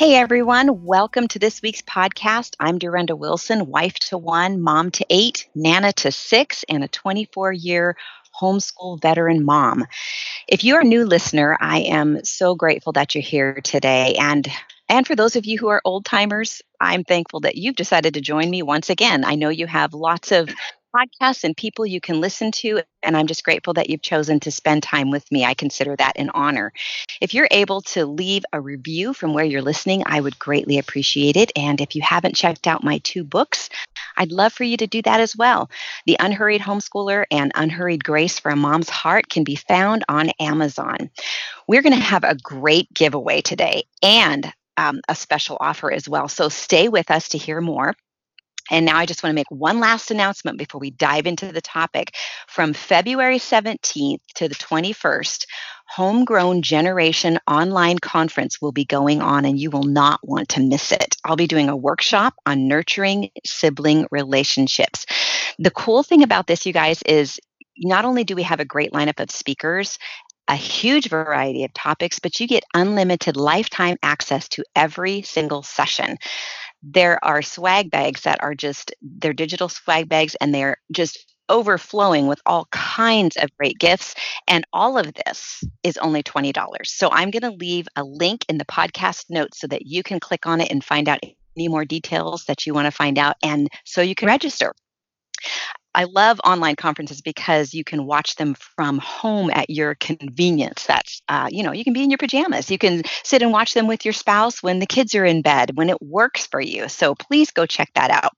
Hey everyone, welcome to this week's podcast. I'm Durenda Wilson, wife to one, mom to eight, nana to six, and a 24 year homeschool veteran mom. If you're a new listener, I am so grateful that you're here today. And and for those of you who are old timers, I'm thankful that you've decided to join me once again. I know you have lots of podcasts and people you can listen to. And I'm just grateful that you've chosen to spend time with me. I consider that an honor. If you're able to leave a review from where you're listening, I would greatly appreciate it. And if you haven't checked out my two books, I'd love for you to do that as well. The Unhurried Homeschooler and Unhurried Grace for a Mom's Heart can be found on Amazon. We're going to have a great giveaway today and um, a special offer as well. So stay with us to hear more. And now I just want to make one last announcement before we dive into the topic. From February 17th to the 21st, Homegrown Generation Online Conference will be going on, and you will not want to miss it. I'll be doing a workshop on nurturing sibling relationships. The cool thing about this, you guys, is not only do we have a great lineup of speakers, a huge variety of topics, but you get unlimited lifetime access to every single session there are swag bags that are just they're digital swag bags and they're just overflowing with all kinds of great gifts. And all of this is only $20. So I'm going to leave a link in the podcast notes so that you can click on it and find out any more details that you want to find out. And so you can register. I love online conferences because you can watch them from home at your convenience. That's, uh, you know, you can be in your pajamas. You can sit and watch them with your spouse when the kids are in bed, when it works for you. So please go check that out.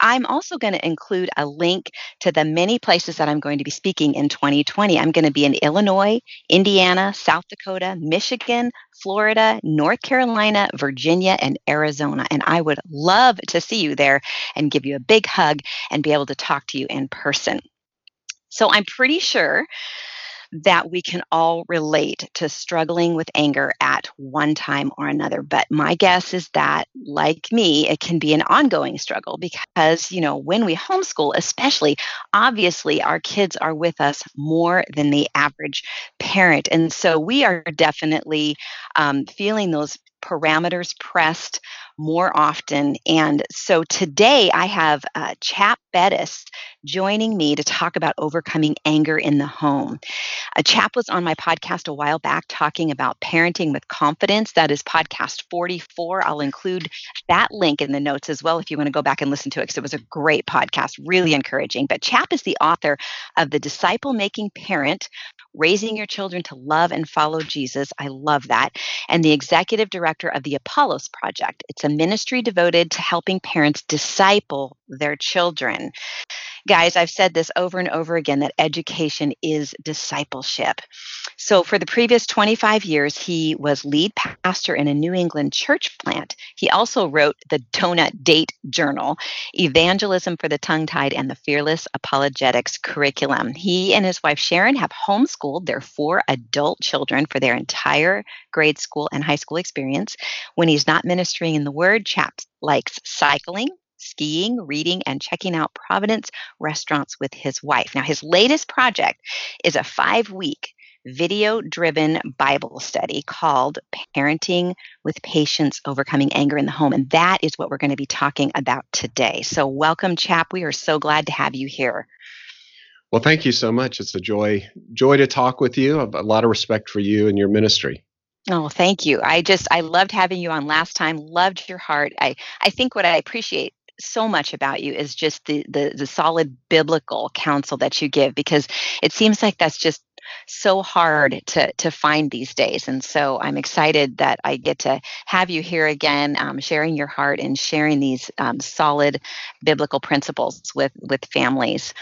I'm also going to include a link to the many places that I'm going to be speaking in 2020. I'm going to be in Illinois, Indiana, South Dakota, Michigan, Florida, North Carolina, Virginia, and Arizona. And I would love to see you there and give you a big hug and be able to talk to you in person. So I'm pretty sure that we can all relate to struggling with anger at one time or another. But my guess is that, like me, it can be an ongoing struggle because, you know, when we homeschool, especially, obviously our kids are with us more than the average parent. And so we are definitely um, feeling those parameters pressed more often. And so today I have uh, Chap Bettis joining me to talk about overcoming anger in the home. A Chap was on my podcast a while back talking about parenting with confidence. That is podcast 44. I'll include that link in the notes as well if you want to go back and listen to it because it was a great podcast, really encouraging. But Chap is the author of The Disciple Making Parent Raising Your Children to Love and Follow Jesus. I love that. And the executive director of the Apollos Project. It's a ministry devoted to helping parents disciple their children. Guys, I've said this over and over again that education is discipleship. So, for the previous 25 years, he was lead pastor in a New England church plant. He also wrote the Donut Date Journal, Evangelism for the Tongue Tied, and the Fearless Apologetics Curriculum. He and his wife Sharon have homeschooled their four adult children for their entire grade school and high school experience. When he's not ministering in the Word, Chaps likes cycling, skiing, reading, and checking out Providence restaurants with his wife. Now, his latest project is a five week video driven Bible study called Parenting with Patience Overcoming Anger in the Home. And that is what we're going to be talking about today. So, welcome, Chap. We are so glad to have you here. Well, thank you so much. It's a joy joy to talk with you. A lot of respect for you and your ministry. Oh, thank you. I just I loved having you on last time. Loved your heart. I I think what I appreciate so much about you is just the, the the solid biblical counsel that you give because it seems like that's just so hard to to find these days. And so i'm excited that i get to have you here again um, sharing your heart and sharing these um, solid biblical principles with with families.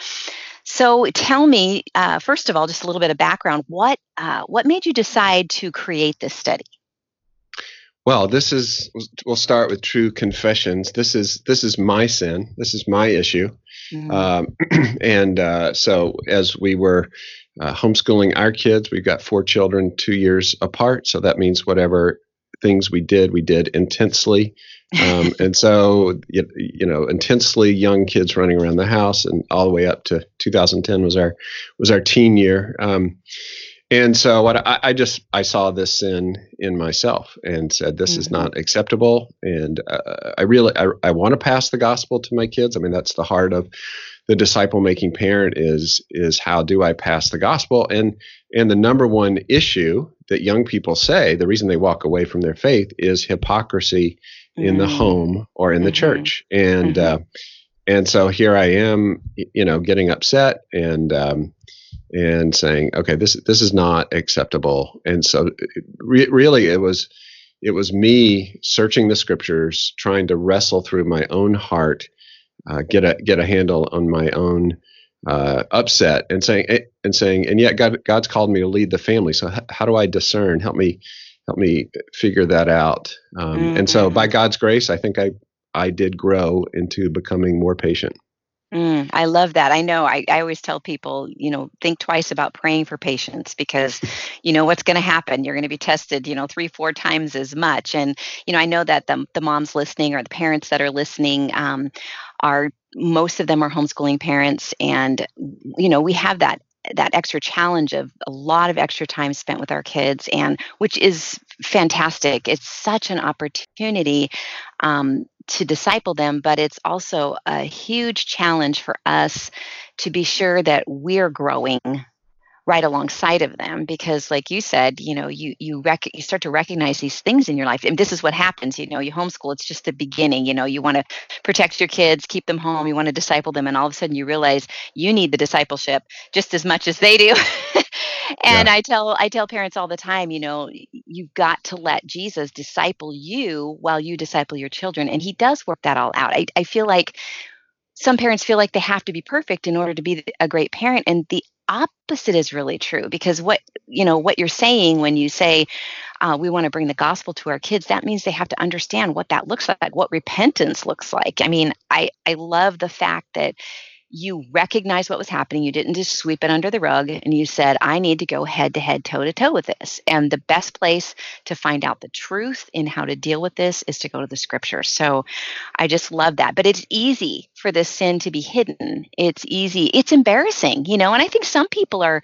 So tell me uh, first of all just a little bit of background. What uh, what made you decide to create this study well, this is we'll start with true confessions. This is this is my sin. This is my issue. Mm-hmm. Um, and uh, so as we were uh, homeschooling our kids, we've got four children, two years apart. So that means whatever things we did, we did intensely. Um, and so you, you, know, intensely young kids running around the house, and all the way up to 2010 was our was our teen year. Um, and so what I, I, just I saw this sin in myself and said this mm-hmm. is not acceptable. And uh, I really I, I want to pass the gospel to my kids. I mean that's the heart of the disciple making parent is is how do I pass the gospel? And and the number one issue that young people say the reason they walk away from their faith is hypocrisy mm-hmm. in the mm. home or in the mm-hmm. church. And mm-hmm. uh, and so here I am, you know, getting upset and um, and saying, okay, this this is not acceptable. And so, re- really, it was it was me searching the scriptures, trying to wrestle through my own heart, uh, get a get a handle on my own uh, upset, and saying eh, and saying, and yet God God's called me to lead the family. So h- how do I discern? Help me help me figure that out. Um, mm-hmm. And so, by mm-hmm. God's grace, I think I I did grow into becoming more patient. Mm, I love that. I know I, I always tell people, you know, think twice about praying for patience because you know what's going to happen. You're going to be tested, you know, three, four times as much. And, you know, I know that the, the moms listening or the parents that are listening um, are, most of them are homeschooling parents. And, you know, we have that that extra challenge of a lot of extra time spent with our kids and which is fantastic it's such an opportunity um, to disciple them, but it's also a huge challenge for us to be sure that we're growing right alongside of them because like you said you know you you rec- you start to recognize these things in your life and this is what happens you know you homeschool it's just the beginning you know you want to protect your kids keep them home you want to disciple them and all of a sudden you realize you need the discipleship just as much as they do and yeah. i tell i tell parents all the time you know you've got to let jesus disciple you while you disciple your children and he does work that all out i, I feel like some parents feel like they have to be perfect in order to be a great parent and the opposite is really true because what you know what you're saying when you say uh, we want to bring the gospel to our kids that means they have to understand what that looks like what repentance looks like i mean i i love the fact that you recognized what was happening. You didn't just sweep it under the rug and you said, I need to go head to head, toe to toe with this. And the best place to find out the truth in how to deal with this is to go to the scripture. So I just love that. But it's easy for this sin to be hidden. It's easy. It's embarrassing, you know, and I think some people are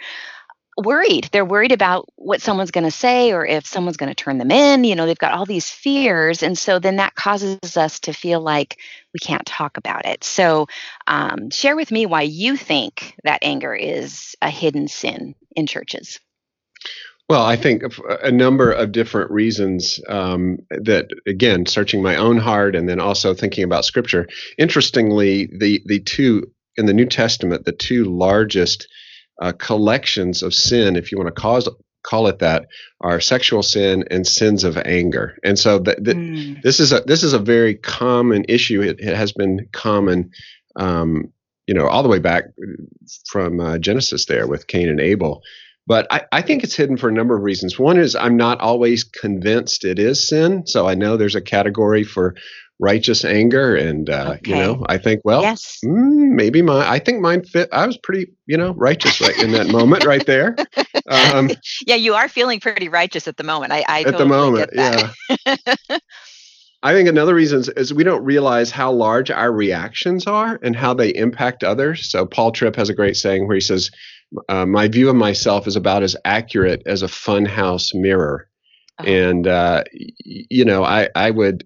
worried. They're worried about what someone's going to say or if someone's going to turn them in. You know, they've got all these fears. And so then that causes us to feel like we can't talk about it. So um, share with me why you think that anger is a hidden sin in churches. Well, I think a number of different reasons um, that, again, searching my own heart and then also thinking about scripture. Interestingly, the, the two in the New Testament, the two largest uh, collections of sin, if you want to cause, call it that, are sexual sin and sins of anger. And so th- th- mm. this is a this is a very common issue. It, it has been common, um, you know, all the way back from uh, Genesis there with Cain and Abel. But I, I, think it's hidden for a number of reasons. One is I'm not always convinced it is sin. So I know there's a category for righteous anger and uh, okay. you know i think well yes. mm, maybe my i think mine fit i was pretty you know righteous right in that moment right there um, yeah you are feeling pretty righteous at the moment i, I at totally the moment yeah i think another reason is, is, we don't realize how large our reactions are and how they impact others so paul tripp has a great saying where he says uh, my view of myself is about as accurate as a funhouse mirror uh-huh. and uh, you know I, I would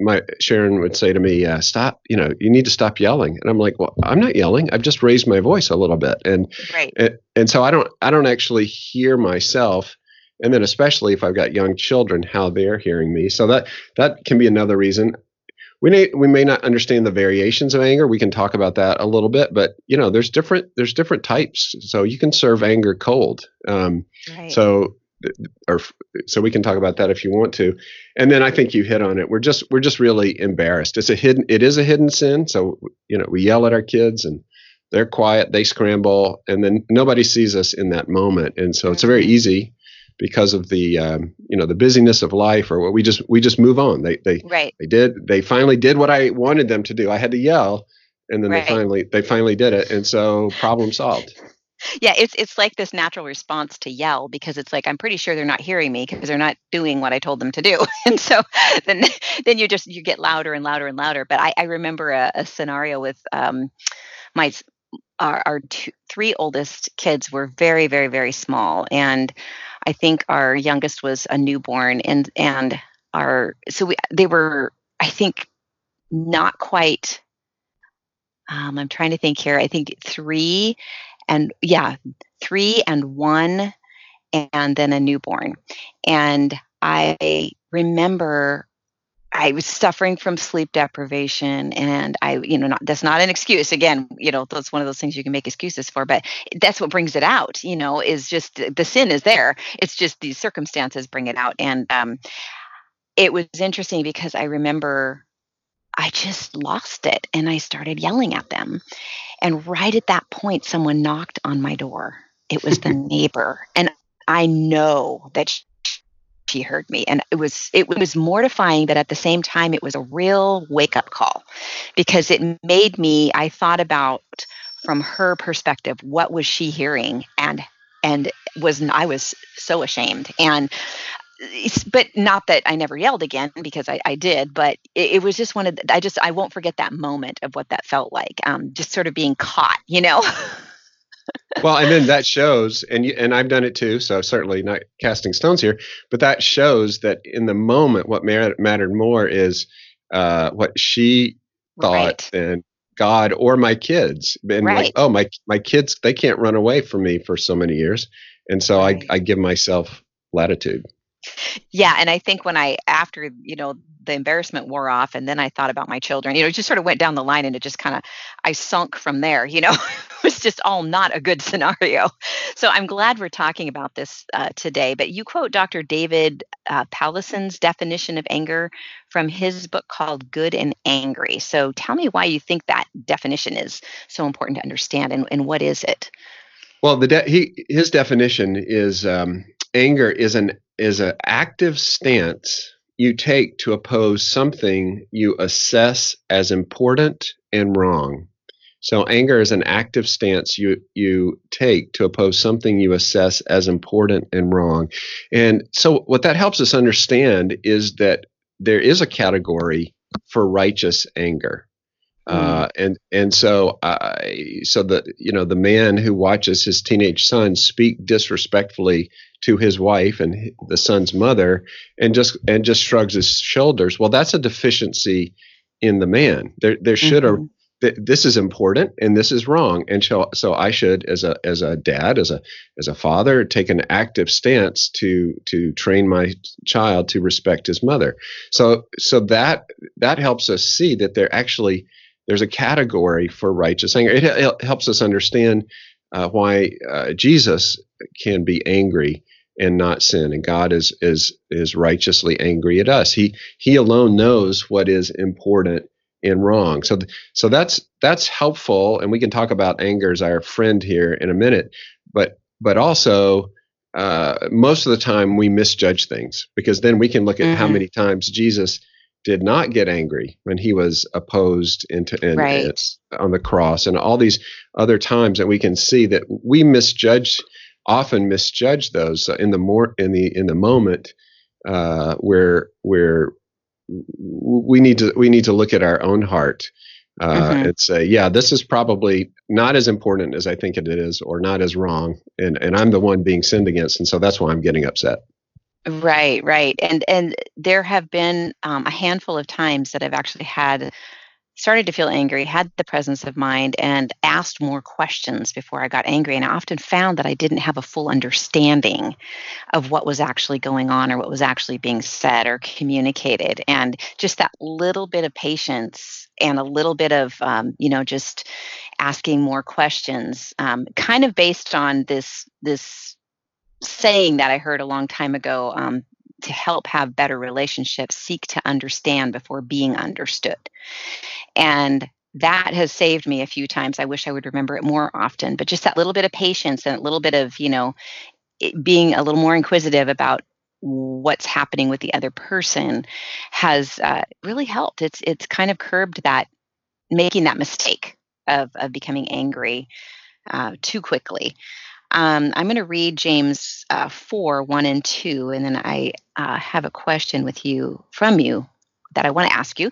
my Sharon would say to me, uh, "Stop! You know, you need to stop yelling." And I'm like, "Well, I'm not yelling. I've just raised my voice a little bit." And right. and, and so I don't I don't actually hear myself. And then especially if I've got young children, how they're hearing me. So that that can be another reason. We may we may not understand the variations of anger. We can talk about that a little bit, but you know, there's different there's different types. So you can serve anger cold. Um, right. So or so we can talk about that if you want to. And then i think you hit on it. We're just we're just really embarrassed. It's a hidden it is a hidden sin. So you know we yell at our kids and they're quiet they scramble and then nobody sees us in that moment. And so it's very easy because of the um, you know the busyness of life or what we just we just move on. They they right. they did they finally did what i wanted them to do. I had to yell and then right. they finally they finally did it. And so problem solved yeah it's it's like this natural response to yell because it's like i'm pretty sure they're not hearing me because they're not doing what i told them to do and so then then you just you get louder and louder and louder but i, I remember a, a scenario with um, my our, our two, three oldest kids were very, very, very small, and I think our youngest was a newborn, and and our so we they were I think not quite. Um, I'm trying to think here. I think three, and yeah, three and one, and then a newborn, and I remember I was suffering from sleep deprivation and I, you know, not, that's not an excuse. Again, you know, that's one of those things you can make excuses for, but that's what brings it out, you know, is just the sin is there. It's just these circumstances bring it out. And um, it was interesting because I remember I just lost it and I started yelling at them. And right at that point, someone knocked on my door. It was the neighbor. And I know that she heard me and it was it was mortifying but at the same time it was a real wake up call because it made me i thought about from her perspective what was she hearing and and was i was so ashamed and but not that I never yelled again because I, I did, but it, it, was just one of the, I just I won't forget that moment of what that felt like. Um, just sort of being caught, you know. well, and then that shows, and you, and I've done it too. So certainly not casting stones here, but that shows that in the moment, what mattered more is uh, what she thought right. and God or my kids. And right. like, oh, my my kids, they can't run away from me for so many years, and so right. I I give myself latitude. Yeah, and I think when I after you know the embarrassment wore off, and then I thought about my children, you know, it just sort of went down the line, and it just kind of I sunk from there. You know, it was just all not a good scenario. So I'm glad we're talking about this uh, today. But you quote Dr. David uh, definition of anger from his book called Good and Angry. So tell me why you think that definition is so important to understand, and, and what is it? Well, the de- he his definition is um, anger is an is an active stance you take to oppose something you assess as important and wrong. So anger is an active stance you you take to oppose something you assess as important and wrong. And so what that helps us understand is that there is a category for righteous anger. Uh, mm. and and so uh, so the you know the man who watches his teenage son speak disrespectfully to his wife and the son's mother and just and just shrugs his shoulders. Well that's a deficiency in the man. There there should mm-hmm. have th- this is important and this is wrong. And so so I should as a as a dad as a as a father take an active stance to to train my child to respect his mother. So so that that helps us see that there actually there's a category for righteous anger. It, it helps us understand uh, why uh, Jesus can be angry and not sin, and God is is is righteously angry at us. He He alone knows what is important and wrong. So so that's that's helpful, and we can talk about anger as our friend here in a minute. But but also. Uh, most of the time, we misjudge things because then we can look at mm-hmm. how many times Jesus did not get angry when he was opposed into in, right. on the cross and all these other times that we can see that we misjudge often misjudge those in the more in the in the moment uh, where where we need to we need to look at our own heart uh, mm-hmm. and say, yeah, this is probably not as important as I think it is, or not as wrong, and and I'm the one being sinned against, and so that's why I'm getting upset. Right, right, and and there have been um, a handful of times that I've actually had started to feel angry, had the presence of mind, and asked more questions before I got angry. And I often found that I didn't have a full understanding of what was actually going on or what was actually being said or communicated. And just that little bit of patience and a little bit of, um, you know, just asking more questions, um, kind of based on this this saying that I heard a long time ago um, to help have better relationships, seek to understand before being understood. And that has saved me a few times. I wish I would remember it more often, but just that little bit of patience and a little bit of, you know, being a little more inquisitive about what's happening with the other person has uh, really helped. It's it's kind of curbed that making that mistake of of becoming angry uh, too quickly. Um, I'm going to read James uh, 4 1 and 2, and then I uh, have a question with you from you that I want to ask you.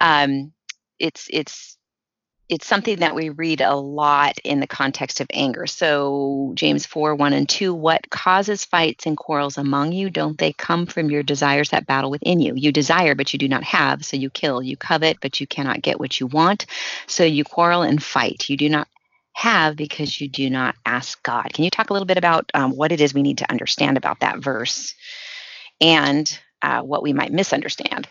Um, it's it's it's something that we read a lot in the context of anger. So, James 4 1 and 2, what causes fights and quarrels among you? Don't they come from your desires that battle within you? You desire, but you do not have, so you kill. You covet, but you cannot get what you want, so you quarrel and fight. You do not have because you do not ask God. Can you talk a little bit about um, what it is we need to understand about that verse and uh, what we might misunderstand?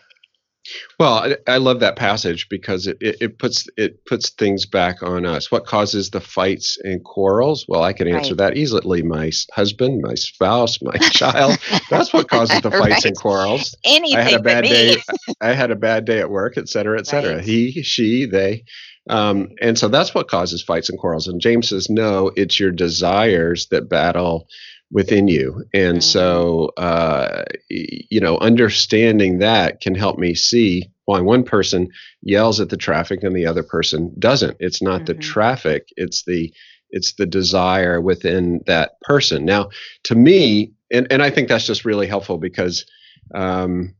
Well, I, I, love that passage because it, it, it, puts it puts things back on us. What causes the fights and quarrels? Well, I can answer right. that easily. My husband, my spouse, my child. That's what causes the fights right. and quarrels. Anything I had a bad day. I had a bad day at work, et cetera, et cetera. Right. He, she, they. Um, and so that's what causes fights and quarrels. And James says, no, it's your desires that battle within you. And mm-hmm. so, uh, you know, understanding that can help me see why one person yells at the traffic and the other person doesn't. It's not mm-hmm. the traffic, it's the it's the desire within that person. Now, to me, and, and I think that's just really helpful because um,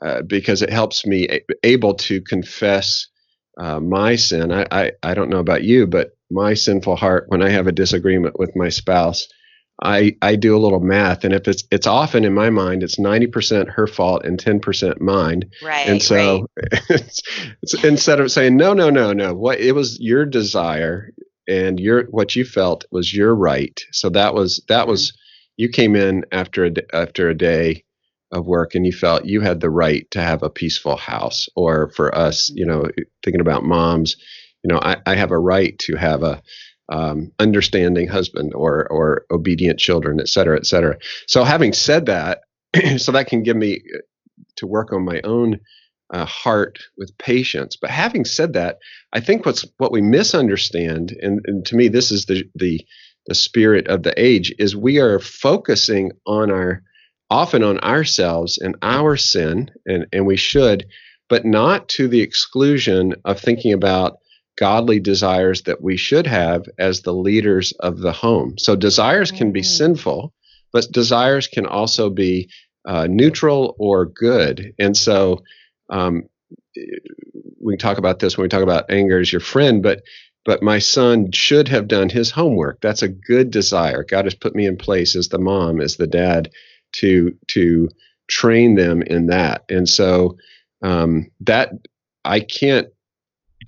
uh, because it helps me a- able to confess uh, my sin. I, I I don't know about you, but my sinful heart when I have a disagreement with my spouse I I do a little math, and if it's it's often in my mind, it's ninety percent her fault and ten percent mine. Right. And so right. it's, it's, instead of saying no, no, no, no, what it was your desire and your what you felt was your right. So that was that was mm-hmm. you came in after a after a day of work and you felt you had the right to have a peaceful house. Or for us, you know, thinking about moms, you know, I, I have a right to have a um, understanding husband or or obedient children, et cetera, et cetera. So having said that, so that can give me uh, to work on my own uh, heart with patience. But having said that, I think what's what we misunderstand, and, and to me this is the the the spirit of the age, is we are focusing on our often on ourselves and our sin, and and we should, but not to the exclusion of thinking about godly desires that we should have as the leaders of the home. So desires can be sinful, but desires can also be uh, neutral or good. And so um, we can talk about this when we talk about anger as your friend, but but my son should have done his homework. That's a good desire. God has put me in place as the mom, as the dad, to to train them in that. And so um, that I can't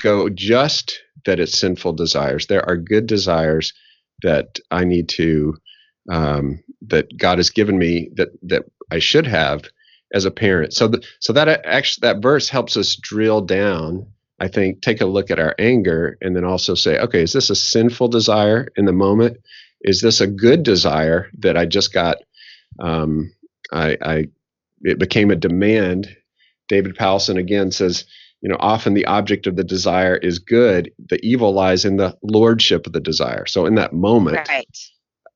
go just that it's sinful desires. There are good desires that I need to um, that God has given me that that I should have as a parent. So the, so that actually that verse helps us drill down. I think take a look at our anger and then also say, okay, is this a sinful desire in the moment? Is this a good desire that I just got? Um, I, I it became a demand. David Powlison again says you know, often the object of the desire is good. The evil lies in the lordship of the desire. So in that moment, right.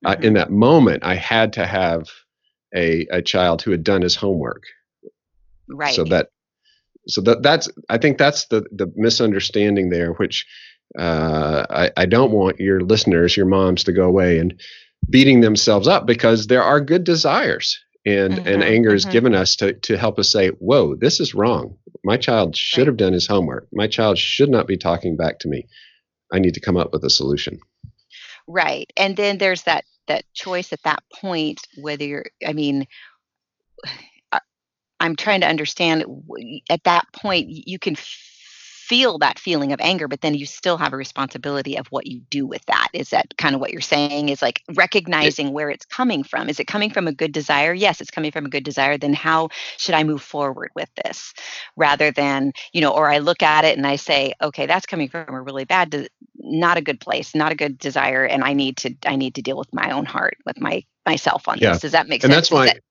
mm-hmm. uh, in that moment, I had to have a a child who had done his homework. Right. So that so that that's I think that's the the misunderstanding there, which uh, I, I don't want your listeners, your moms, to go away and beating themselves up because there are good desires and mm-hmm, and anger is mm-hmm. given us to to help us say whoa this is wrong my child should right. have done his homework my child should not be talking back to me i need to come up with a solution right and then there's that that choice at that point whether you're i mean i'm trying to understand at that point you can feel that feeling of anger, but then you still have a responsibility of what you do with that. Is that kind of what you're saying? Is like recognizing it, where it's coming from. Is it coming from a good desire? Yes, it's coming from a good desire. Then how should I move forward with this? Rather than, you know, or I look at it and I say, okay, that's coming from a really bad, not a good place, not a good desire, and I need to, I need to deal with my own heart, with my myself on yeah. this. Does that make and sense? And that's why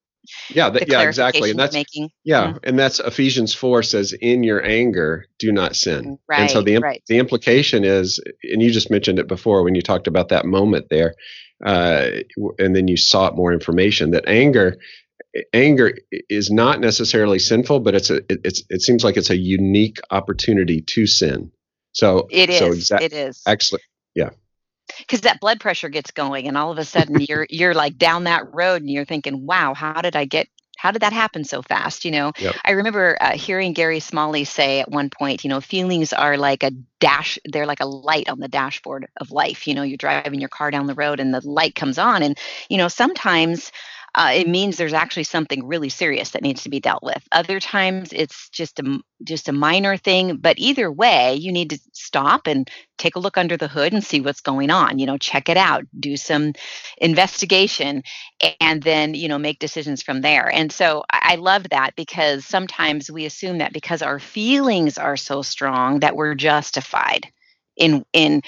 yeah that, yeah exactly and that's making. yeah mm-hmm. and that's ephesians 4 says in your anger do not sin right, and so the, right. the implication is and you just mentioned it before when you talked about that moment there uh, and then you sought more information that anger anger is not necessarily sinful but it's a it, it's it seems like it's a unique opportunity to sin so it is so exa- it is excellent yeah because that blood pressure gets going and all of a sudden you're you're like down that road and you're thinking wow how did i get how did that happen so fast? You know? Yep. i remember uh, hearing gary smalley say at one point you know feelings are like a dash they're like a light on the dashboard of life. You know you're driving your car down the road and the light comes on and you know sometimes uh, it means there's actually something really serious that needs to be dealt with. Other times it's just a just a minor thing, but either way, you need to stop and take a look under the hood and see what's going on. You know, check it out, do some investigation, and then you know make decisions from there. And so I, I that because sometimes we assume that because our feelings are so strong that we're justified in in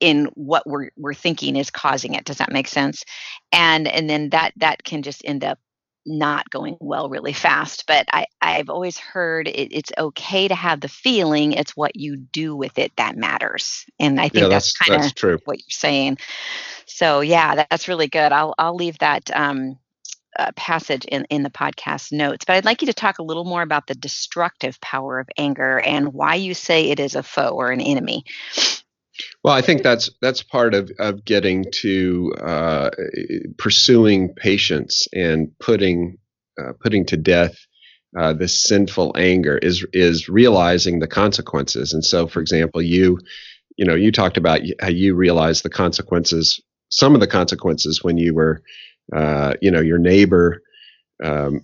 in what we're we're thinking is causing it. Does that make sense? And and then that that can just end up not going well really fast. But I I've always heard it, it's okay to have the feeling. It's what you do with it that matters. And I think Yeah, that's, that's kind of true. what you're saying. So yeah, that, that's really good. I'll I'll leave that um, uh, passage in in the podcast notes. But I'd like you to talk a little more about the destructive power of anger and why you say it is a foe or an enemy. Well, I think that's that's part of of getting to uh, pursuing patience and putting uh, putting to death uh, this sinful anger is is realizing the consequences. And so, for example, you you know you talked about how you realized the consequences, some of the consequences when you were uh, you know your neighbor um,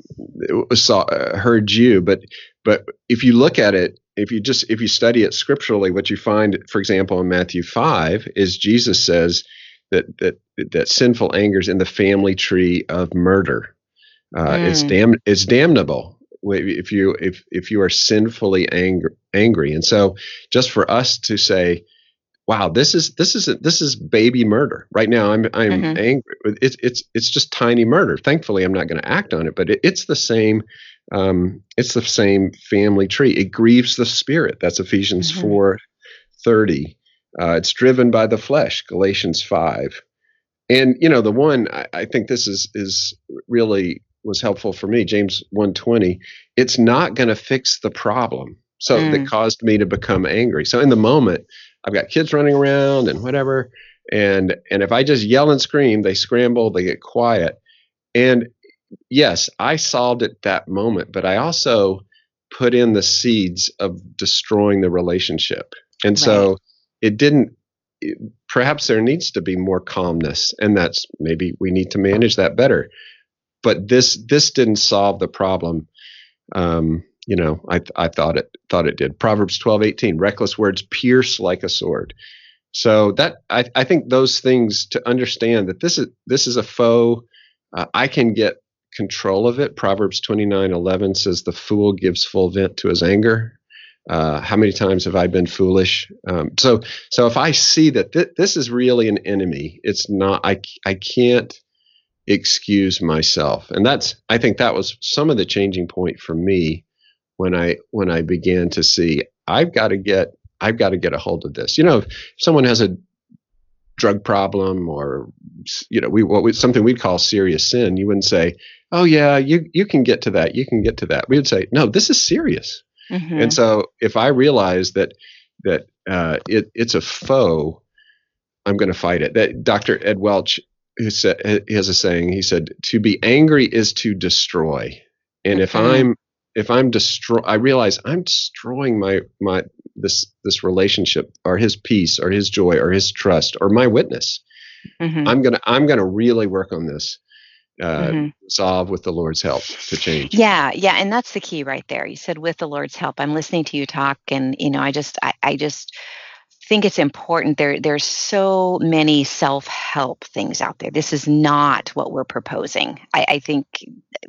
saw uh, heard you, but but if you look at it if you just if you study it scripturally, what you find, for example, in Matthew five, is Jesus says that that that sinful anger is in the family tree of murder. Uh, It's Mm. damn it's damnable if you if if you are sinfully angry angry. And so, just for us to say, "Wow, this is this is this is baby murder." Right now, I'm I'm Mhm. angry. It's it's it's just tiny murder. Thankfully, I'm not going to act on it, but it, it's the same um, it's the same family tree. It grieves the spirit. That's Ephesians Mhm. four thirty. Uh, it's driven by the flesh. Galatians five. And you know the one I, I think this is is really was helpful for me. James one twenty. It's not going to fix the problem. So Mm. that caused me to become angry. So in the moment, I've got kids running around and whatever, and and if I just yell and scream, they scramble, they get quiet, and yes, I solved it that moment, but I also put in the seeds of destroying the relationship. And so it didn't, it- perhaps there needs to be more calmness, and that's maybe we need to manage that better. But this this didn't solve the problem. Um, you know, I I thought it thought it did. Proverbs twelve eighteen, reckless words pierce like a sword. So that I, I think those things to understand that this is this is a foe. Uh, I can get control of it. Proverbs twenty nine eleven says the fool gives full vent to his anger. Uh, how many times have I been foolish? Um, so so if I see that th- this is really an enemy, it's not. I I can't excuse myself, and that's I think that was some of the changing point for me when I when I began to see I've got to get I've got to get a hold of this. You know, if someone has a drug problem or you know we what we, something we'd call serious sin, you wouldn't say, "Oh yeah, you you can get to that. You can get to that." We would say, "No, this is serious." Mhm. And so if I realize that that uh, it it's a foe, I'm going to fight it. That Dr. Ed Welch who said he has a saying. He said, "To be angry is to destroy." And if Mhm. I'm if I'm destroy, I realize I'm destroying my my this this relationship or his peace or his joy or his trust or my witness. Mhm. I'm gonna I'm gonna really work on this. Uh, Mhm. Solve with the Lord's help to change. Yeah, yeah, and that's the key right there. You said with the Lord's help. I'm listening to you talk and you know, I just I, I just think it's important there there's so many self-help things out there. This is not what we're proposing. I, I think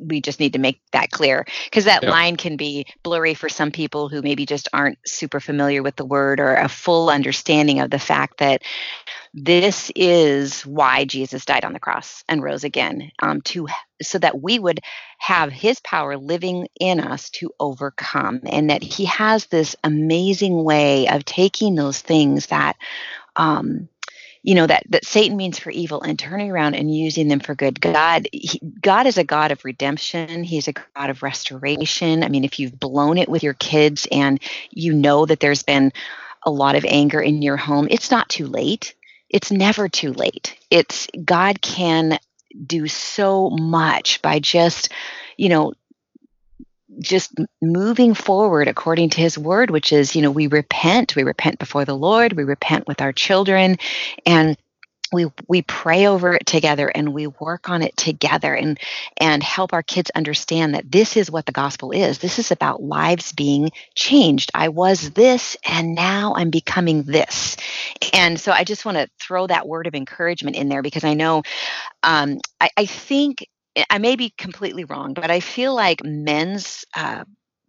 we just need to make that clear because that Yeah. line can be blurry for some people who maybe just aren't super familiar with the word or a full understanding of the fact that this is why Jesus died on the cross and rose again um, to so that we would have his power living in us to overcome and that he has this amazing way of taking those things that um, you know that that Satan means for evil and turning around and using them for good. God he, God is a God of redemption. He's a God of restoration. I mean, if you've blown it with your kids and you know that there's been a lot of anger in your home, it's not too late. It's never too late. It's God can do so much by just, you know, just moving forward according to his word which is you know we repent. We repent before the lord. We repent with our children. And we we pray over it together and we work on it together and and help our kids understand that this is what the gospel is. This is about lives being changed. I was this and now i'm becoming this. And so i just want to throw that word of encouragement in there because i know um, I, I, think i may be completely wrong but i feel like men's uh,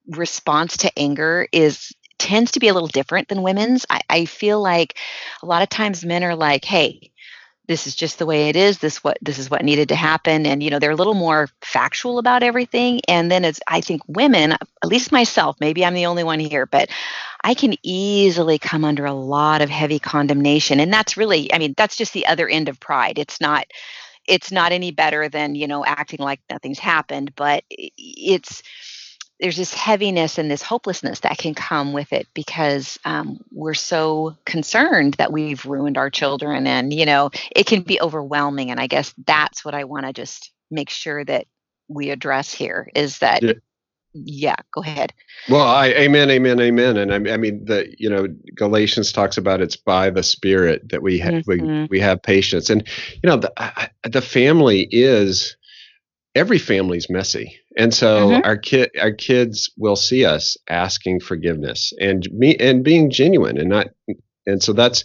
response to anger is tends to be a little different than women's. I, I feel like a lot of times men are like hey this is just the way it is this what this is what needed to happen. And you know they're a little more factual about everything. And then it's i think women at least myself maybe i'm the only one here but i can easily come under a lot of heavy condemnation. And that's really i mean that's just the other end of pride. It's not it's not any better than you know acting like nothing's happened. But it's there's this heaviness and this hopelessness that can come with it because um, we're so concerned that we've ruined our children and you know it can be overwhelming. And i guess that's what i want to just make sure that we address here is that yeah, yeah go ahead. Well I, amen amen amen. And I, I, mean the you know galatians talks about it's by the spirit that we have mm-hmm. we, we have patience. And you know the, the family is every family's messy and so mm-hmm. our kid our kids will see us asking forgiveness and me and being genuine and not and so that's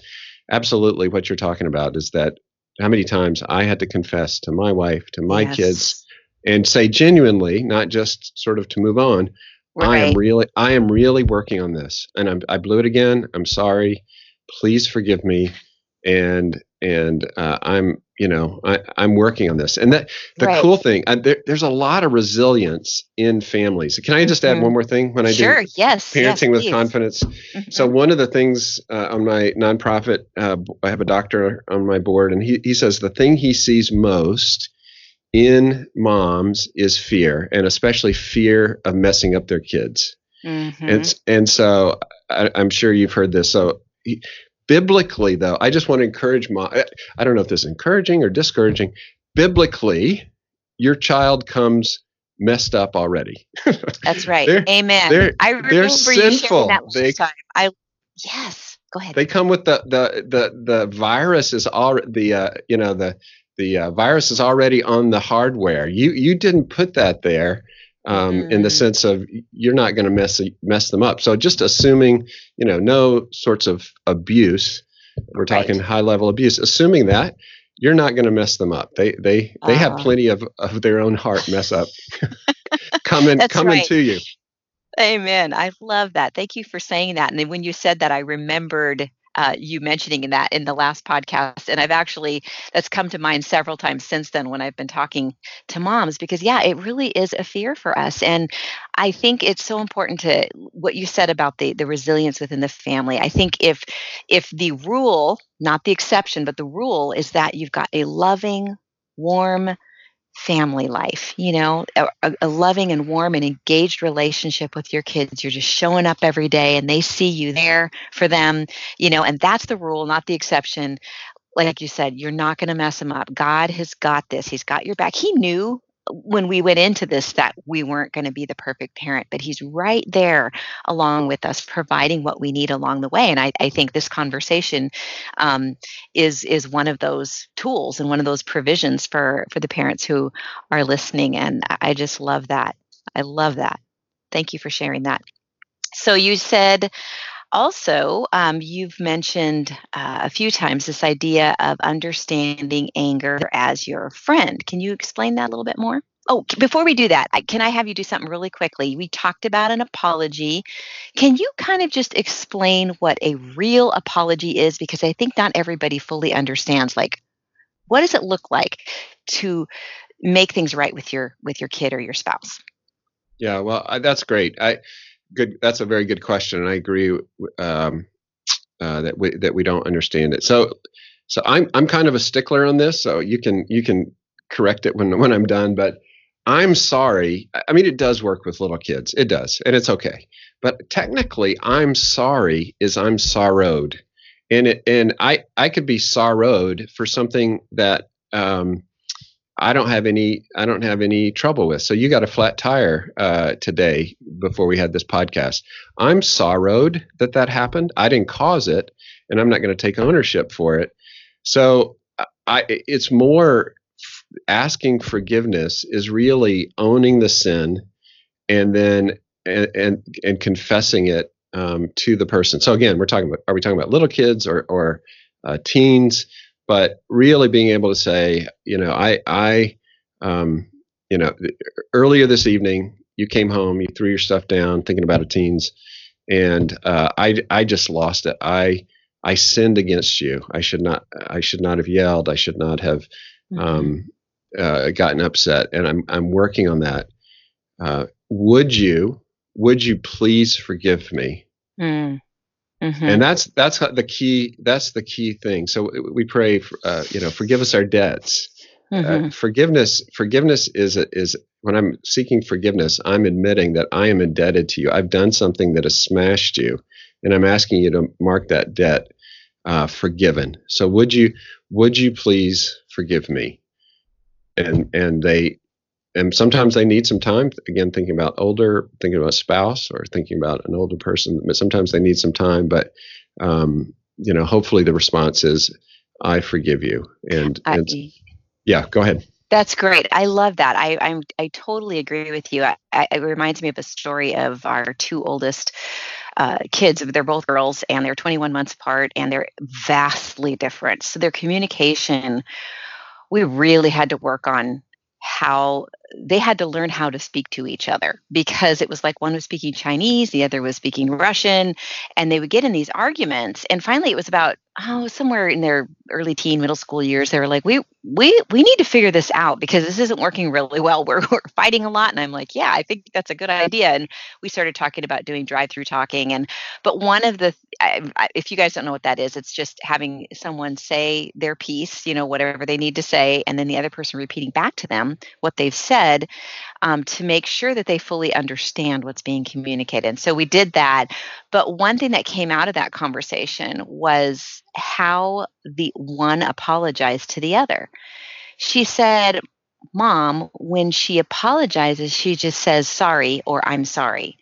absolutely what you're talking about is that how many times I had to confess to my wife, to my yes. kids, and say genuinely, not just sort of to move on. Right. I am really, I am really working on this, and I'm, I blew it again. I'm sorry. Please forgive me, and and uh, I'm you know I, am working on this and that the right. cool thing uh, there, there's a lot of resilience in families can i just mm-hmm. add one more thing when i sure, do yes parenting yes, with confidence mm-hmm. so one of the things uh, on my nonprofit uh, i have a doctor on my board and he, he says the thing he sees most in moms is fear and especially fear of messing up their kids mm-hmm. and, and so I, i'm sure you've heard this so biblically though i just want to encourage mom i don't know if this is encouraging or discouraging. Biblically your child comes messed up already. That's right. They're, amen. they're, i remember they're sinful. that they, time. i yes go ahead. they come with the the the, the virus is all the uh, you know the the uh, virus is already on the hardware. You you didn't put that there um, mm. in the mm. sense of you're not going to mess mess them up. So just assuming, you know, no sorts of abuse. We're talking right. high level abuse. Assuming that you're not going to mess them up. They they they uh. have ah. plenty of, of their own heart mess up coming coming right. to you. Amen. I love that. Thank you for saying that. And then when you said that, I remembered uh, you mentioning in that in the last podcast. And I've actually, that's come to mind several times since then when I've been talking to moms, because yeah, it really is a fear for us. And I think it's so important to what you said about the, the resilience within the family. I think if, if the rule, not the exception, but the rule is that you've got a loving, warm, family life, you know, a, a, loving and warm and engaged relationship with your kids. You're just showing up every day and they see you there for them, you know, and that's the rule, not the exception. Like you said, you're not going to mess them up. God has got this. He's got your back. He knew when we went into this that we weren't going to be the perfect parent, but he's right there along with us, providing what we need along the way. And I, I think this conversation um, is is one of those tools and one of those provisions for for the parents who are listening. And I just love that. I love that. Thank you for sharing that. So you said also, um, you've mentioned uh, a few times this idea of understanding anger as your friend. Can you explain that a little bit more? Oh, before we do that, can I have you do something really quickly? We talked about an apology. Can you kind of just explain what a real apology is? Because I think not everybody fully understands. Like, what does it look like to make things right with your with your kid or your spouse? Yeah, well, I, that's great. I good. That's a very good question, and I agree um, uh, that we that we don't understand it. So, so I'm I'm kind of a stickler on this. So you can you can correct it when when I'm done. But I'm sorry. I mean, it does work with little kids. It does, and it's okay. But technically, I'm sorry is I'm sorrowed, and it and I I could be sorrowed for something that um, I don't have any I don't have any trouble with. So you got a flat tire uh, today before we had this podcast. I'm sorrowed that that happened. I didn't cause it, and I'm not going to take ownership for it. So I, it's more asking forgiveness is really owning the sin, and then and and, and confessing it um, to the person. So again, we're talking about are we talking about little kids or or uh, teens? But really being able to say, you know, I I um, you know earlier this evening you came home, you threw your stuff down, thinking about a teens, and uh, I I just lost it. I I sinned against you. I should not I should not have yelled. I should not have mm-hmm. um, uh, gotten upset, and I'm I'm working on that. Uh, would you would you please forgive me? Mm. Mm-hmm. And that's that's the key. That's the key thing. So we pray, for, uh, you know, forgive us our debts. Uh, mm-hmm. Uh, forgiveness, forgiveness is is when I'm seeking forgiveness, I'm admitting that I am indebted to you. I've done something that has smashed you, and I'm asking you to mark that debt uh, forgiven. So would you would you please forgive me? And and they and sometimes they need some time again thinking about older thinking about spouse or thinking about an older person but sometimes they need some time but um, you know hopefully the response is i forgive you and, and yeah go ahead that's great. I love that. I I'm, i totally agree with you. I, I, it reminds me of a story of our two oldest uh, kids. They're both girls, and they're 21 months apart, and they're vastly different. So their communication, we really had to work on how they had to learn how to speak to each other because it was like one was speaking Chinese, the other was speaking Russian, and they would get in these arguments. And finally, it was about oh, somewhere in their early teen, middle school years, they were like, "We we we need to figure this out because this isn't working really well. We're we're fighting a lot." And I'm like, "Yeah, I think that's a good idea." And we started talking about doing drive-through talking. And but one of the, I, I, if you guys don't know what that is, it's just having someone say their piece, you know, whatever they need to say, and then the other person repeating back to them what they've said um, to make sure that they fully understand what's being communicated. And So we did that. But one thing that came out of that conversation was how the one apologized to the other. She said, Mom, when she apologizes, she just says sorry or I'm sorry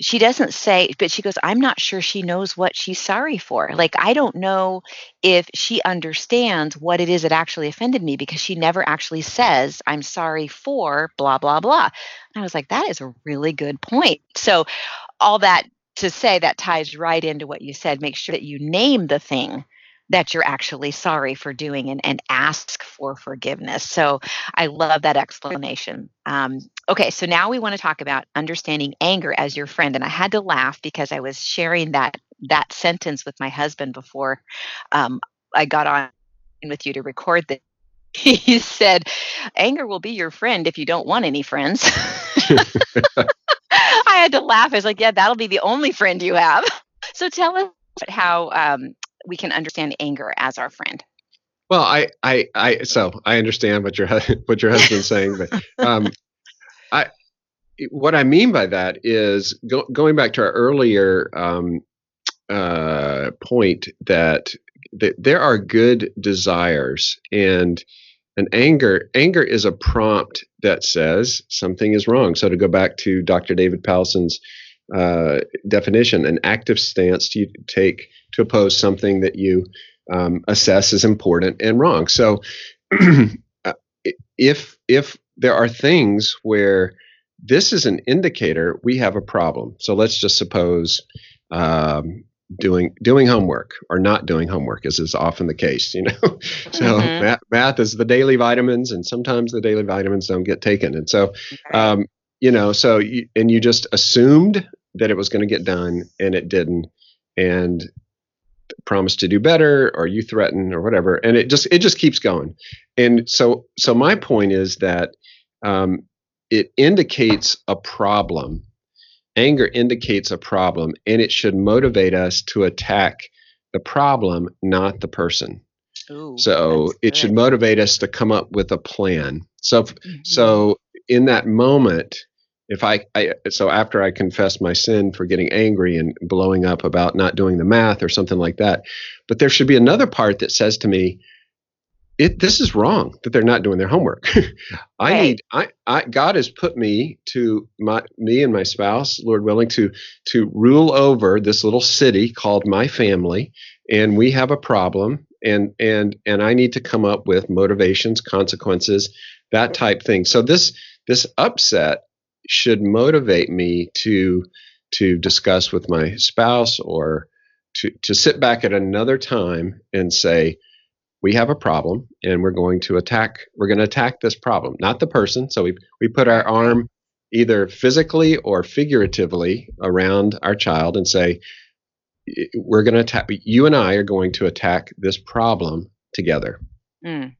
she doesn't say but she goes i'm not sure she knows what she's sorry for like i don't know if she understands what it is that actually offended me because she never actually says i'm sorry for blah blah blah and i was like that is a really good point so all that to say that ties right into what you said make sure that you name the thing that you're actually sorry for doing and, and ask for forgiveness. So I love that explanation. Um, okay, so now we want to talk about understanding anger as your friend. And I had to laugh because I was sharing that that sentence with my husband before um, I got on with you to record this. He said, "Anger will be your friend if you don't want any friends." I had to laugh. I was like, "Yeah, that'll be the only friend you have." So tell us how um, we can understand anger as our friend. Well, I, I, I, so I understand what your what your husband's saying, but um, what I mean by that is go, going back to our earlier um, uh, point that, there are good desires and an anger anger is a prompt that says something is wrong. So to go back to Dr. David Powlison's uh, definition, an active stance to take to oppose something that you um, assess as important and wrong. So, uh, if if there are things where this is an indicator we have a problem. So let's just suppose um, doing doing homework or not doing homework, as is often the case. You know, so mm-hmm. math, math is the daily vitamins, and sometimes the daily vitamins don't get taken, and so. Um, you know, so you, and you just assumed that it was going to get done and it didn't, and promised to do better or you threaten or whatever, and it just it just keeps going. And so so my point is that um, it indicates a problem. Anger indicates a problem, and it should motivate us to attack the problem, not the person. Ooh, so it should motivate us to come up with a plan. So mm-hmm. so in that moment, if I, I, so after I confess my sin for getting angry and blowing up about not doing the math or something like that, but there should be another part that says to me, it this is wrong that they're not doing their homework. I right. need I, I God has put me to my me and my spouse, Lord willing, to to rule over this little city called my family, and we have a problem, and and and I need to come up with motivations, consequences, that type thing. So this this upset should motivate me to to discuss with my spouse or to to sit back at another time and say we have a problem and we're going to attack we're going to attack this problem not the person so we we put our arm either physically or figuratively around our child and say we're going to attack you and I are going to attack this problem together. Mm,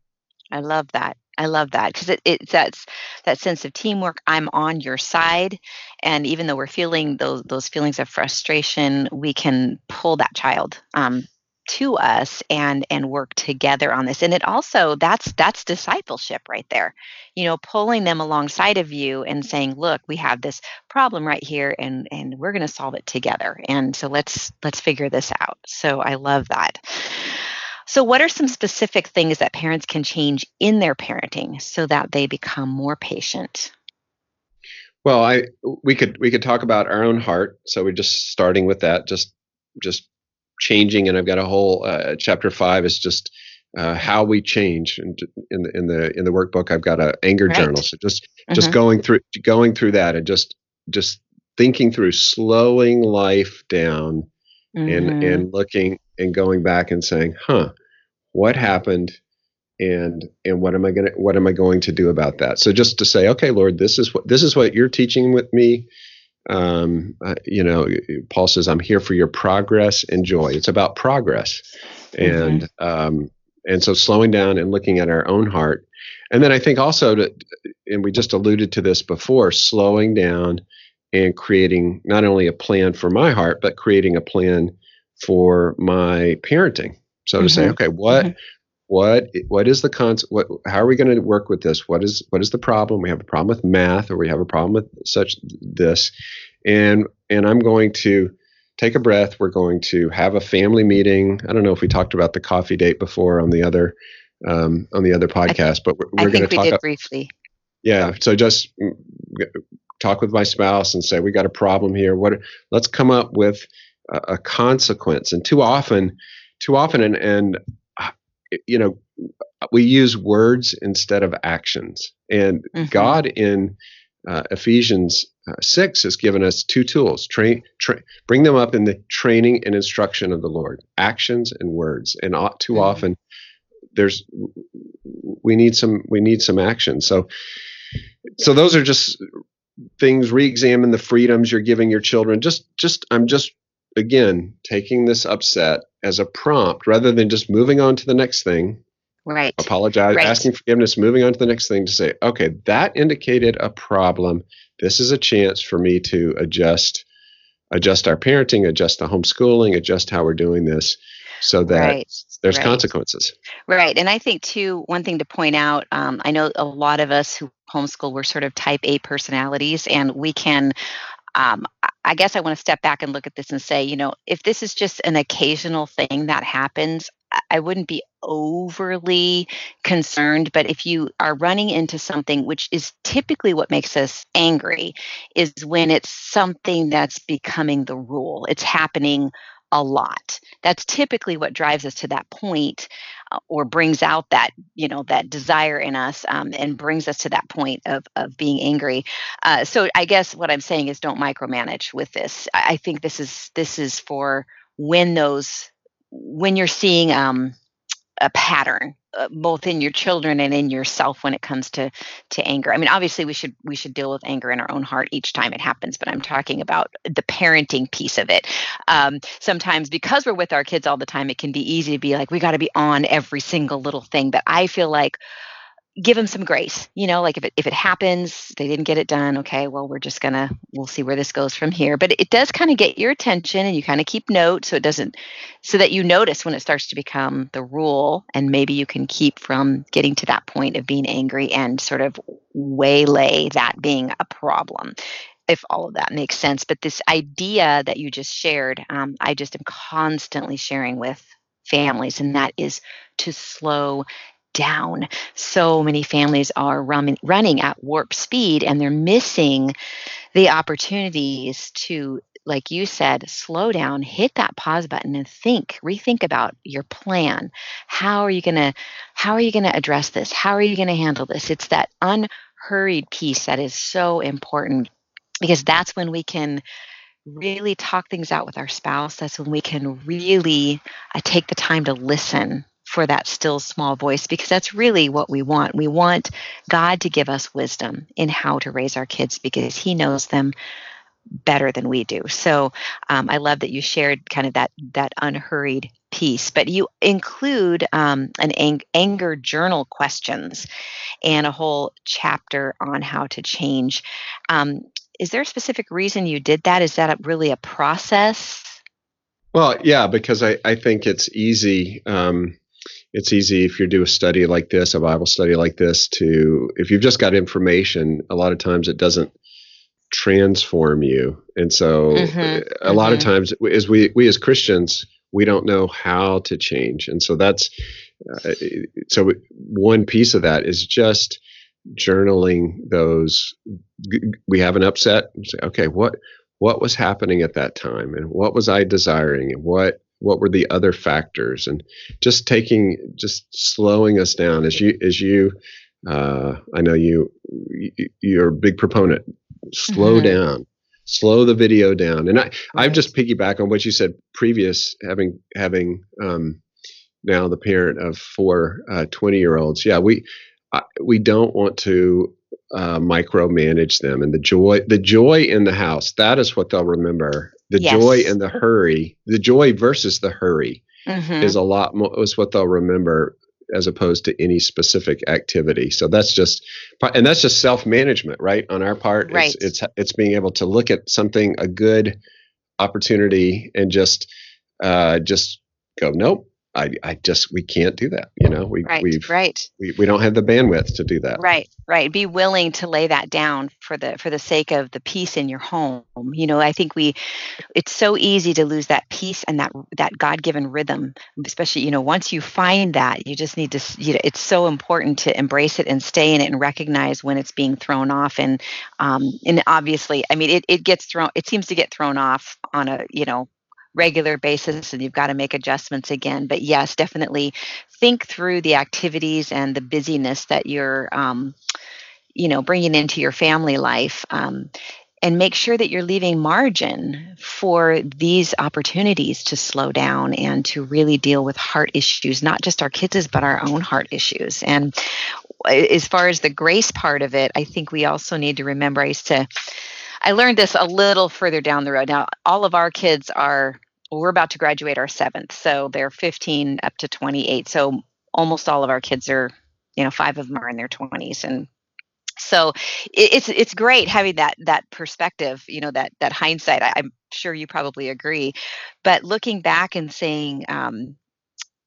I love that. I love that because it, it's that's that sense of teamwork. I'm on your side, and even though we're feeling those those feelings of frustration, we can pull that child um, to us and and work together on this. And it also that's that's discipleship right there. You know pulling them alongside of you and saying look we have this problem right here and and we're going to solve it together. And so let's let's figure this out. So i love that. So what are some specific things that parents can change in their parenting so that they become more patient? Well i we could we could talk about our own heart. So we're just starting with that just just changing, and I've got a whole uh, chapter five is just uh, how we change. And in the in the in the workbook, I've got an anger right. journal. So just mm-hmm. just going through going through that and just just thinking through slowing life down mm-hmm. and and looking and going back and saying, huh, what happened? and and what am i going to what am i going to do about that so just to say okay lord this is what this is what you're teaching with me um, uh, you know, Paul says, "I'm here for your progress and joy." It's about progress, and mm-hmm. um, and so slowing down and looking at our own heart, and then I think also that, and we just alluded to this before, slowing down and creating not only a plan for my heart, but creating a plan for my parenting. So mm-hmm. to say, mm-hmm. okay, what mm-hmm what what is the con what how are we going to work with this? What is what is the problem? We have a problem with math or we have a problem with such this. And and i'm going to take a breath. We're going to have a family meeting. I don't know if we talked about the coffee date before on the other um, on the other podcast but we're, we're going to talk we briefly. Yeah so just mm, talk with my spouse and say we got a problem here. What let's come up with a, a consequence. And too often too often and and you know, we use words instead of actions. And mm-hmm. God in uh, Ephesians uh, 6 has given us two tools train, tra- bring them up in the training and instruction of the Lord actions and words. And too mm-hmm. often, there's we need some we need some action so so those are just things re-examine the freedoms you're giving your children just just i'm just again taking this upset as a prompt rather than just moving on to the next thing right apologize right. asking forgiveness moving on to the next thing to say okay that indicated a problem this is a chance for me to adjust adjust our parenting adjust the homeschooling adjust how we're doing this so that right. there's right. consequences right and i think too one thing to point out um, i know a lot of us who homeschool we're sort of type a personalities and we can um, I guess I want to step back and look at this and say, you know, if this is just an occasional thing that happens, I wouldn't be overly concerned. But if you are running into something, which is typically what makes us angry, is when it's something that's becoming the rule, it's happening a lot. That's typically what drives us to that point uh, or brings out that you know that desire in us um, and brings us to that point of of being angry uh, so i guess what i'm saying is don't micromanage with this i, I think this is this is for when those when you're seeing um, a pattern uh, both in your children and in yourself when it comes to to anger. I mean obviously we should we should deal with anger in our own heart each time it happens but i'm talking about the parenting piece of it. Um, sometimes because we're with our kids all the time it can be easy to be like we got to be on every single little thing. But i feel like give them some grace you know like if it if it happens they didn't get it done okay well we're just gonna we'll see where this goes from here. But it does kind of get your attention and you kind of keep note so it doesn't so that you notice when it starts to become the rule and maybe you can keep from getting to that point of being angry and sort of waylay that being a problem if all of that makes sense. But this idea that you just shared um, i just am constantly sharing with families and that is to slow down. So many families are run, running at warp speed and they're missing the opportunities to like you said, slow down, hit that pause button and think, rethink about your plan. How are you going to how are you going to address this? How are you going to handle this? It's that unhurried piece that is so important because that's when we can really talk things out with our spouse. That's when we can really uh, take the time to listen for that still small voice because that's really what we want. We want God to give us wisdom in how to raise our kids because He knows them better than we do. So um, I love that you shared kind of that that unhurried piece. But you include um, an ang- anger journal questions and a whole chapter on how to change. Um, is there a specific reason you did that? Is that really a process? Well, yeah, because I, I think it's easy. Um, it's easy if you do a study like this, a Bible study like this, to if you've just got information, a lot of times it doesn't transform you. And so mm-hmm, a mm-hmm. lot of mm-hmm. times as we we as Christians, we don't know how to change. And so that's uh, so one piece of that is just journaling those we have an upset say okay what what was happening at that time and what was i desiring and what what were the other factors? And just taking just slowing us down as you as you uh, i know you you're a big proponent. Slow mm-hmm. down. Slow the video down. And i right. i've just piggyback on what you said previous having having um, now the parent of four 20 uh, year olds yeah we we don't want to uh, micromanage them. And the joy the joy in the house that is what they'll remember the yes. joy and the hurry the joy versus the hurry mm-hmm. is a lot more is what they'll remember as opposed to any specific activity so that's just and that's just self-management right on our part right. it's, it's it's being able to look at something a good opportunity and just uh just go nope I, I just we can't do that. You know, we right, we've right. We, we don't have the bandwidth to do that. Right, right. Be willing to lay that down for the for the sake of the peace in your home. You know, I think we it's so easy to lose that peace and that that God given rhythm, especially you know once you find that you just need to you know it's so important to embrace it and stay in it and recognize when it's being thrown off and um and obviously I mean it it gets thrown it seems to get thrown off on a you know regular basis and you've got to make adjustments again. But yes, definitely think through the activities and the busyness that you're, um, you know, bringing into your family life. Um, and make sure that you're leaving margin for these opportunities to slow down and to really deal with heart issues, not just our kids' but our own heart issues. And as far as the grace part of it, I think we also need to remember I used to I learned this a little further down the road. Now, all of our kids are we're about to graduate our seventh, so they're 15 up to 28. So almost all of our kids are, you know, five of them are in their 20s, and so it's it's great having that that perspective, you know, that that hindsight. I, am sure you probably agree, but looking back and saying, um,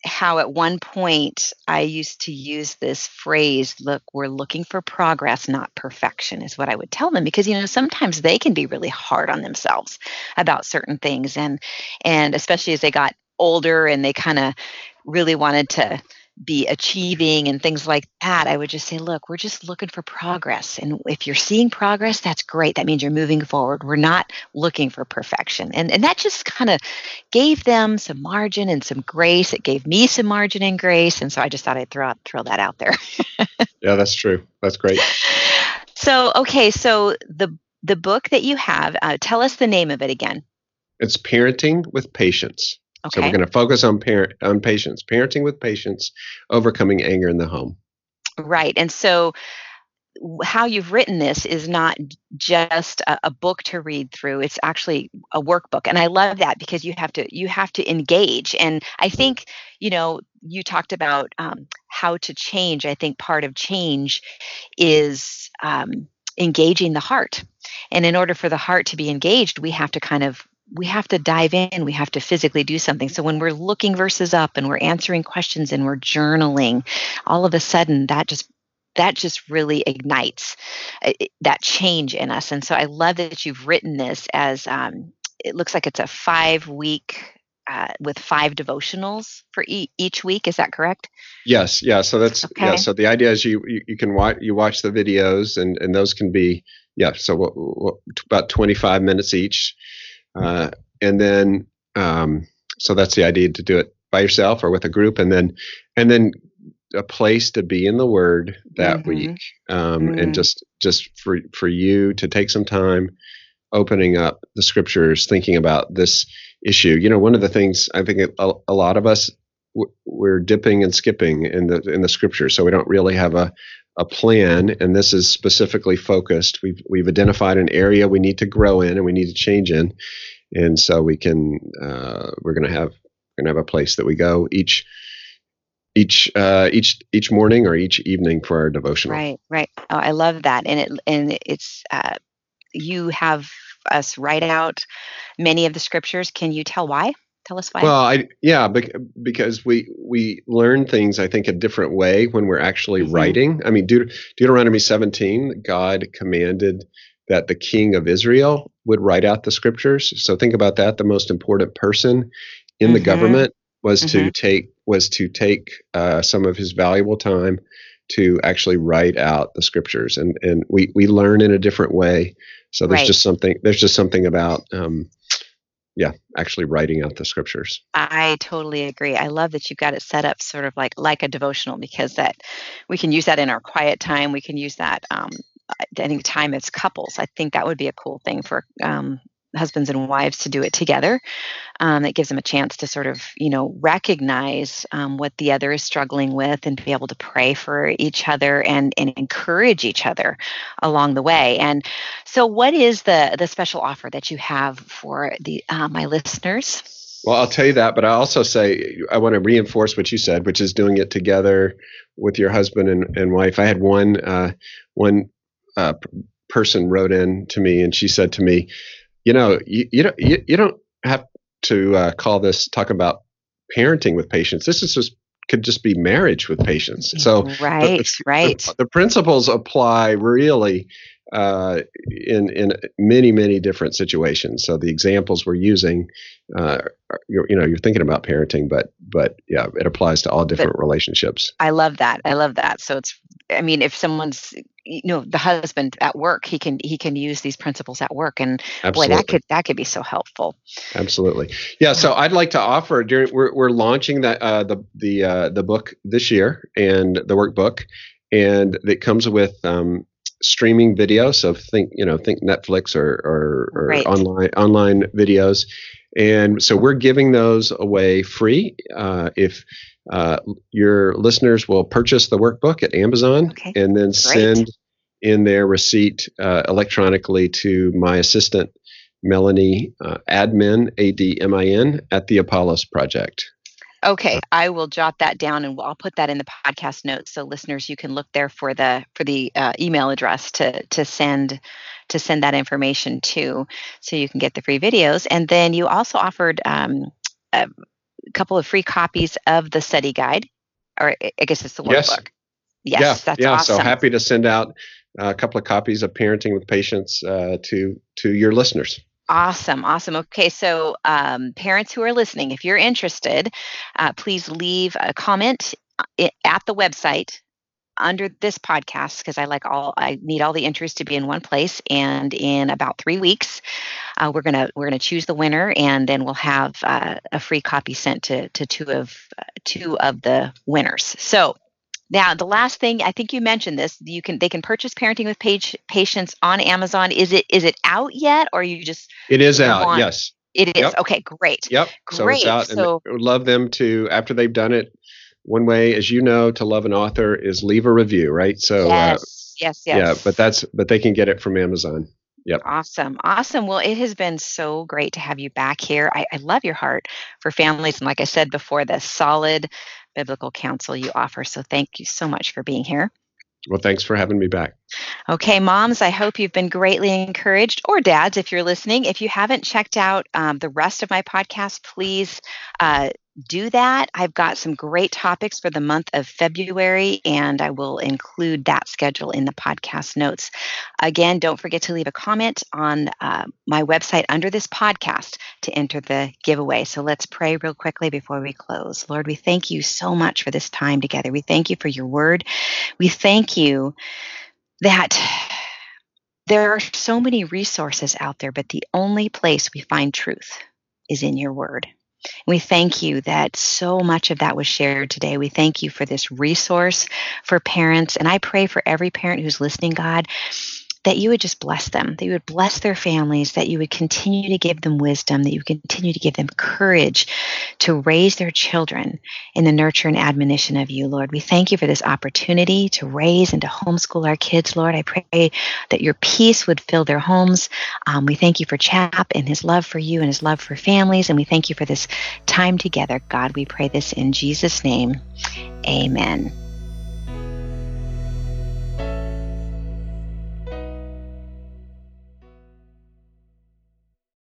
how at one point I used to use this phrase, look, we're looking for progress, not perfection, is what I would tell them because you know sometimes they can be really hard on themselves about certain things and and especially as they got older and they kind of really wanted to be achieving and things like that, I would just say, look, we're just looking for progress. And if you're seeing progress, that's great. That means you're moving forward. We're not looking for perfection. And and that just kind of gave them some margin and some grace. It gave me some margin and grace. And so I just thought I'd throw out, throw that out there. yeah, that's true. That's great. So okay, so the the book that you have, uh, tell us the name of it again. It's Parenting with Patience. Okay. So we're going to focus on parent on patience, parenting with patience, overcoming anger in the home. Right. And so how you've written this is not just a, a, book to read through it's actually a workbook and i love that because you have to you have to engage and i think you know you talked about um, how to change i think part of change is um, engaging the heart and in order for the heart to be engaged we have to kind of we have to dive in we have to physically do something so when we're looking verses up and we're answering questions and we're journaling all of a sudden that just that just really ignites uh, that change in us and so i love that you've written this as um, it looks like it's a five week uh, with five devotionals for e- each week. Is that correct? Yes. Yeah. So that's Okay. yeah. So the idea is you you, you can watch you watch the videos and and those can be yeah. So what, what, about 25 minutes each, uh, and then um, so that's the idea to do it by yourself or with a group, and then and then a place to be in the Word that Mhm. week, um, Mm. and just just for for you to take some time opening up the scriptures, thinking about this issue. You know, one of the things I think a, a lot of us we're dipping and skipping in the in the scriptures, so we don't really have a a plan. And this is specifically focused. We've we've identified an area we need to grow in and we need to change in, and so we can uh, we're going to have we're going to have a place that we go each each uh, each each morning or each evening for our devotional. Right, right. Oh, I love that, and it and it's uh, you have us write out many of the scriptures. Can you tell why? Tell us why. Well, I yeah, because we we learn things I think a different way when we're actually Mhm. writing. I mean, Deut- Deuteronomy 17, God commanded that the king of Israel would write out the scriptures. So think about that. The most important person in the Mhm. government was to Mhm. take was to take uh, some of his valuable time to actually write out the scriptures, and and we we learn in a different way. So there's Right. just something there's just something about um, yeah, actually writing out the scriptures. I totally agree. I love that you've got it set up sort of like like a devotional because that we can use that in our quiet time. We can use that. Um, I I think time as couples. I think that would be a cool thing for um, husbands and wives to do it together. Um, it gives them a chance to sort of you know recognize um, what the other is struggling with and be able to pray for each other and and encourage each other along the way. And so, what is the the special offer that you have for the uh, my listeners? Well, I'll tell you that, but I also say I want to reinforce what you said, which is doing it together with your husband and, and wife. I had one uh, one uh, person wrote in to me, and she said to me, "You know, you, you don't you, you don't have to uh, call this talk about parenting with patience. This is just could just be marriage with patience. So the- right, the, right. the, the principles apply really uh, in in many many different situations. So the examples we're using, uh, you're, you know, you're thinking about parenting, but but yeah, it applies to all different relationships. I love that. I love that. So it's I mean if someone's you know the husband at work he can he can use these principles at work and Absolutely. boy that could that could be so helpful. Absolutely. Yeah. So I'd like to offer during we're we're launching that uh, the the uh, the book this year and the workbook, and it comes with um, streaming video. So think you know think Netflix or or, or Right. online online videos, and so we're giving those away free uh, if. Uh, your listeners will purchase the workbook at Amazon Okay. and then send in their receipt uh, electronically to my assistant Melanie uh, admin A D M I N at the Apollos Project. Okay, I will jot that down and I'll put that in the podcast notes so listeners you can look there for the for the uh, email address to to send to send that information to so you can get the free videos and then you also offered um, a couple of free copies of the study guide or I guess it's the Yes. workbook. Yes, yeah, that's yeah. awesome. So happy to send out a couple of copies of Parenting with Patience uh, to to your listeners. Awesome, awesome. Okay, so um, parents who are listening, if you're interested, uh, please leave a comment at the website under this podcast because I like all I need all the entries to be in one place. And in about three weeks, uh, we're gonna we're gonna choose the winner, and then we'll have uh, a free copy sent to to two of uh, two of the winners. So. Now, the last thing I think you mentioned this, you can they can purchase Parenting with Page Patience on Amazon. Is it is it out yet, or you just It is out. want- Yes. it is Yep. okay, great. Yep. So Great. it's out, So- I would love them to after they've done it. One way, as you know, to love an author is leave a review, right? So uh, yes, yes, yes. yeah, but that's but they can get it from Amazon. Yep. Awesome, awesome. Well, it has been so great to have you back here. I, I love your heart for families, and like I said before, the solid biblical counsel you offer. So thank you so much for being here. Well, thanks for having me back. Okay, moms, I hope you've been greatly encouraged, or dads, if you're listening. If you haven't checked out um, the rest of my podcast, please uh, do that. I've got some great topics for the month of February, and I will include that schedule in the podcast notes. Again, don't forget to leave a comment on uh, my website under this podcast to enter the giveaway. So let's pray real quickly before we close. Lord, we thank you so much for this time together. We thank you for your word. We thank you that there are so many resources out there, but the only place we find truth is in your word. We thank you that so much of that was shared today. We thank you for this resource for parents. And I pray for every parent who's listening, God, that you would just bless them, that you would bless their families, that you would continue to give them wisdom, that you continue to give them courage to raise their children in the nurture and admonition of you, Lord. We thank you for this opportunity to raise and to homeschool our kids, Lord. I pray that your peace would fill their homes. Um, we thank you for Chap and his love for you and his love for families. And we thank you for this time together. God, we pray this in Jesus' name. Amen.